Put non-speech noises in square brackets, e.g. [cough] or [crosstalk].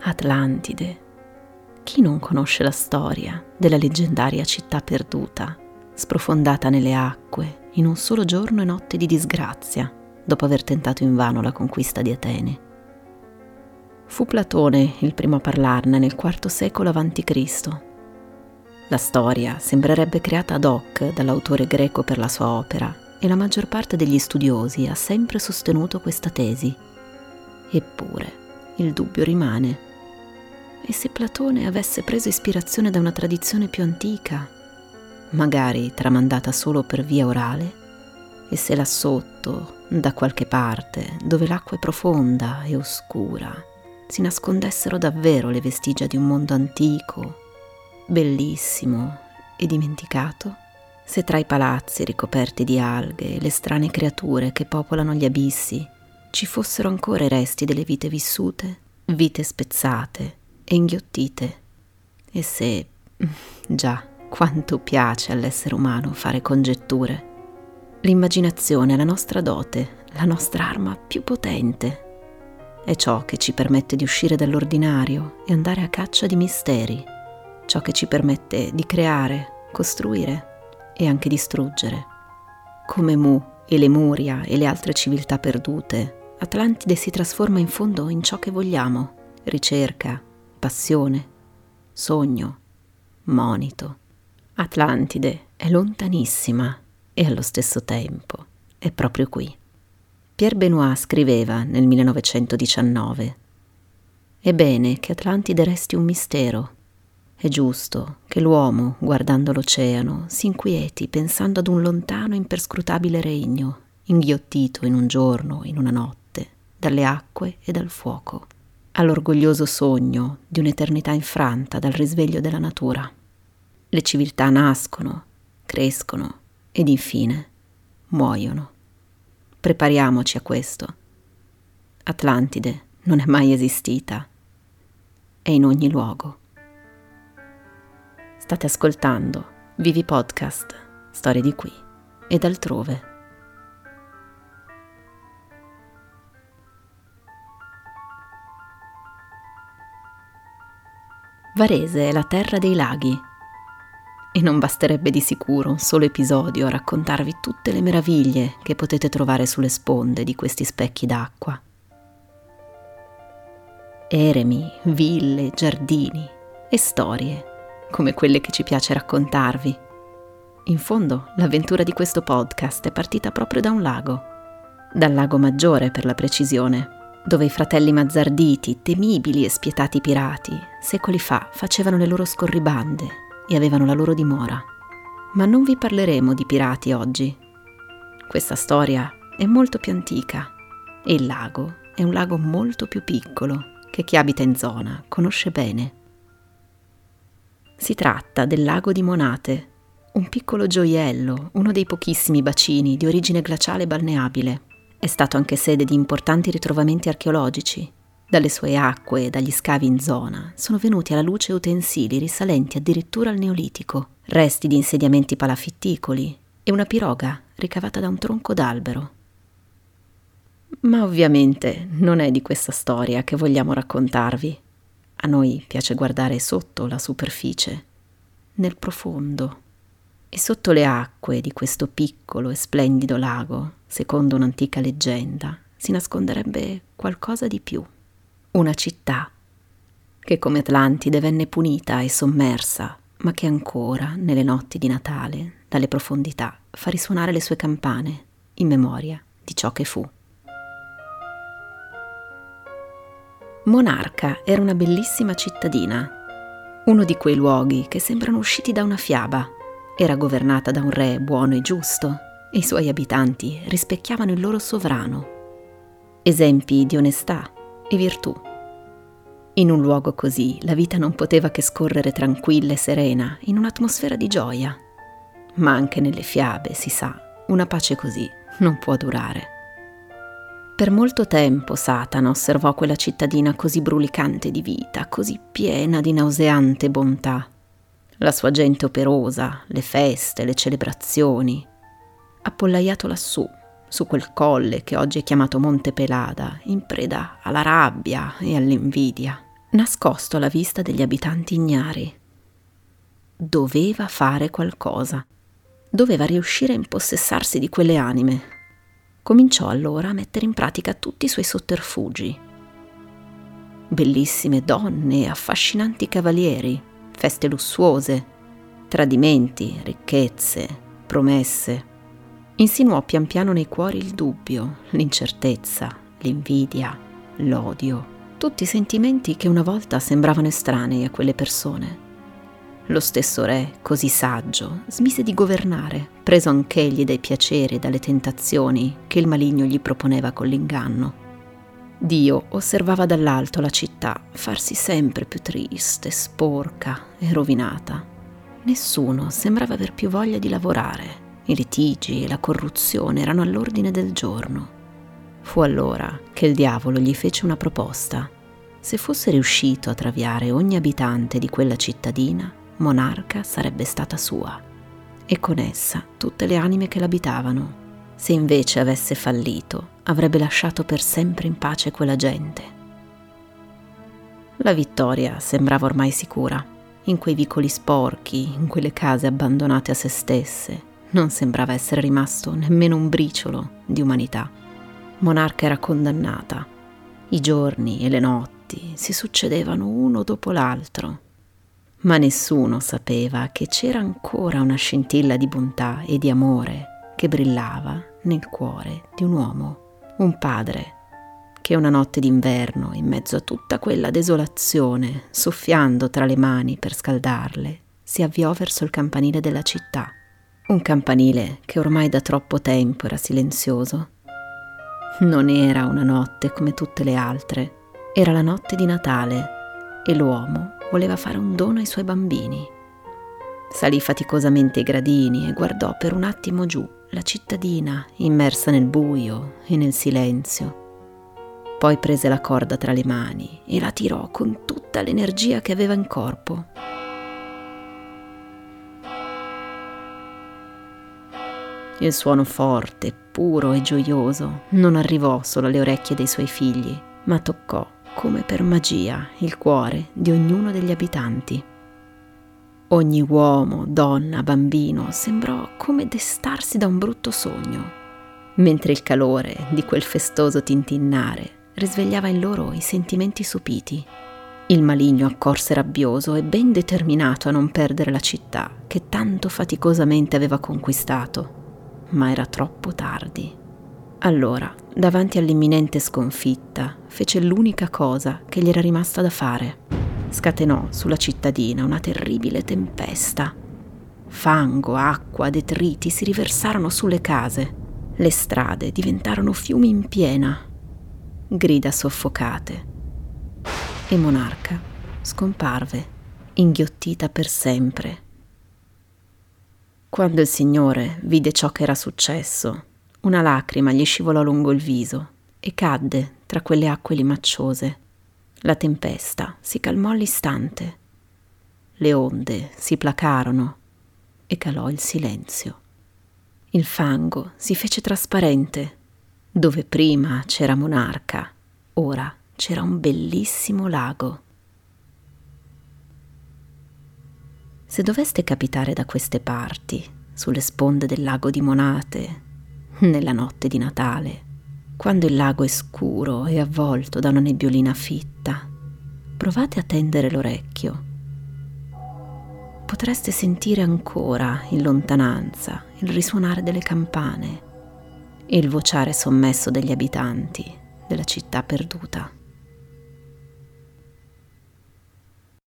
Atlantide. Chi non conosce la storia della leggendaria città perduta, sprofondata nelle acque in un solo giorno e notte di disgrazia, dopo aver tentato invano la conquista di Atene? Fu Platone il primo a parlarne nel IV secolo a.C. La storia sembrerebbe creata ad hoc dall'autore greco per la sua opera e la maggior parte degli studiosi ha sempre sostenuto questa tesi. Eppure, il dubbio rimane. E se Platone avesse preso ispirazione da una tradizione più antica, magari tramandata solo per via orale? E se là sotto, da qualche parte, dove l'acqua è profonda e oscura, si nascondessero davvero le vestigia di un mondo antico, bellissimo e dimenticato? Se tra i palazzi ricoperti di alghe e le strane creature che popolano gli abissi ci fossero ancora i resti delle vite vissute, vite spezzate e inghiottite. E se... [laughs] già, quanto piace all'essere umano fare congetture. L'immaginazione è la nostra dote, la nostra arma più potente. È ciò che ci permette di uscire dall'ordinario e andare a caccia di misteri, ciò che ci permette di creare, costruire e anche distruggere. Come Mu e Lemuria e le altre civiltà perdute, Atlantide si trasforma in fondo in ciò che vogliamo, ricerca, passione, sogno, monito. Atlantide è lontanissima e allo stesso tempo è proprio qui. Pierre Benoit scriveva nel 1919 È bene che Atlantide resti un mistero. È giusto che l'uomo, guardando l'oceano, si inquieti pensando ad un lontano e imperscrutabile regno, inghiottito in un giorno, in una notte, dalle acque e dal fuoco all'orgoglioso sogno di un'eternità infranta dal risveglio della natura. Le civiltà nascono, crescono ed infine muoiono. Prepariamoci a questo. Atlantide non è mai esistita. È in ogni luogo. State ascoltando Vivi Podcast, storie di qui ed altrove. Varese è la terra dei laghi. E non basterebbe di sicuro un solo episodio a raccontarvi tutte le meraviglie che potete trovare sulle sponde di questi specchi d'acqua. Eremi, ville, giardini e storie, come quelle che ci piace raccontarvi. In fondo, l'avventura di questo podcast è partita proprio da un lago, dal lago Maggiore per la precisione, dove i fratelli Mazzarditi, temibili e spietati pirati, secoli fa facevano le loro scorribande e avevano la loro dimora. Ma non vi parleremo di pirati oggi. Questa storia è molto più antica e il lago è un lago molto più piccolo che chi abita in zona conosce bene. Si tratta del lago di Monate, un piccolo gioiello, uno dei pochissimi bacini di origine glaciale balneabile è stato anche sede di importanti ritrovamenti archeologici. Dalle sue acque e dagli scavi in zona sono venuti alla luce utensili risalenti addirittura al Neolitico, resti di insediamenti palafitticoli e una piroga ricavata da un tronco d'albero. Ma ovviamente non è di questa storia che vogliamo raccontarvi. A noi piace guardare sotto la superficie, nel profondo. E sotto le acque di questo piccolo e splendido lago secondo un'antica leggenda, si nasconderebbe qualcosa di più. Una città che come Atlantide venne punita e sommersa, ma che ancora, nelle notti di Natale, dalle profondità, fa risuonare le sue campane in memoria di ciò che fu. Monarca era una bellissima cittadina, uno di quei luoghi che sembrano usciti da una fiaba. Era governata da un re buono e giusto, e i suoi abitanti rispecchiavano il loro sovrano, esempi di onestà e virtù. In un luogo così la vita non poteva che scorrere tranquilla e serena, in un'atmosfera di gioia. Ma anche nelle fiabe, si sa, una pace così non può durare. Per molto tempo Satana osservò quella cittadina così brulicante di vita, così piena di nauseante bontà. La sua gente operosa, le feste, le celebrazioni, appollaiato lassù, su quel colle che oggi è chiamato Monte Pelada, in preda alla rabbia e all'invidia. nascosto alla vista degli abitanti ignari. Doveva fare qualcosa. Doveva riuscire a impossessarsi di quelle anime. Cominciò allora a mettere in pratica tutti i suoi sotterfugi. Bellissime donne affascinanti cavalieri, feste lussuose, tradimenti, ricchezze, promesse. Insinuò pian piano nei cuori il dubbio, l'incertezza, l'invidia, l'odio, tutti sentimenti che una volta sembravano estranei a quelle persone. Lo stesso re, così saggio, smise di governare, preso anch'egli dai piaceri e dalle tentazioni che il maligno gli proponeva con l'inganno. Dio osservava dall'alto la città farsi sempre più triste, sporca e rovinata. Nessuno sembrava aver più voglia di lavorare i litigi e la corruzione erano all'ordine del giorno. Fu allora che il diavolo gli fece una proposta. Se fosse riuscito a traviare ogni abitante di quella cittadina, monarca sarebbe stata sua, e con essa tutte le anime che l'abitavano. Se invece avesse fallito, avrebbe lasciato per sempre in pace quella gente. La vittoria sembrava ormai sicura. In quei vicoli sporchi, in quelle case abbandonate a se stesse, non sembrava essere rimasto nemmeno un briciolo di umanità. Monarca era condannata. I giorni e le notti si succedevano uno dopo l'altro. Ma nessuno sapeva che c'era ancora una scintilla di bontà e di amore che brillava nel cuore di un uomo, un padre, che una notte d'inverno, in mezzo a tutta quella desolazione, soffiando tra le mani per scaldarle, si avviò verso il campanile della città un campanile che ormai da troppo tempo era silenzioso. Non era una notte come tutte le altre, era la notte di Natale e l'uomo voleva fare un dono ai suoi bambini. Salì faticosamente i gradini e guardò per un attimo giù la cittadina immersa nel buio e nel silenzio. Poi prese la corda tra le mani e la tirò con tutta l'energia che aveva in corpo. Il suono forte, puro e gioioso non arrivò solo alle orecchie dei suoi figli, ma toccò, come per magia, il cuore di ognuno degli abitanti. Ogni uomo, donna, bambino sembrò come destarsi da un brutto sogno, mentre il calore di quel festoso tintinnare risvegliava in loro i sentimenti sopiti. Il maligno accorse rabbioso e ben determinato a non perdere la città che tanto faticosamente aveva conquistato ma era troppo tardi. Allora, davanti all'imminente sconfitta, fece l'unica cosa che gli era rimasta da fare. Scatenò sulla cittadina una terribile tempesta. Fango, acqua, detriti si riversarono sulle case. Le strade diventarono fiumi in piena. Grida soffocate. E Monarca scomparve, inghiottita per sempre quando il Signore vide ciò che era successo, una lacrima gli scivolò lungo il viso e cadde tra quelle acque limacciose. La tempesta si calmò all'istante. Le onde si placarono e calò il silenzio. Il fango si fece trasparente. Dove prima c'era monarca, ora c'era un bellissimo lago. Se doveste capitare da queste parti, sulle sponde del lago di Monate, nella notte di Natale, quando il lago è scuro e avvolto da una nebbiolina fitta, provate a tendere l'orecchio. Potreste sentire ancora in lontananza il risuonare delle campane e il vociare sommesso degli abitanti della città perduta.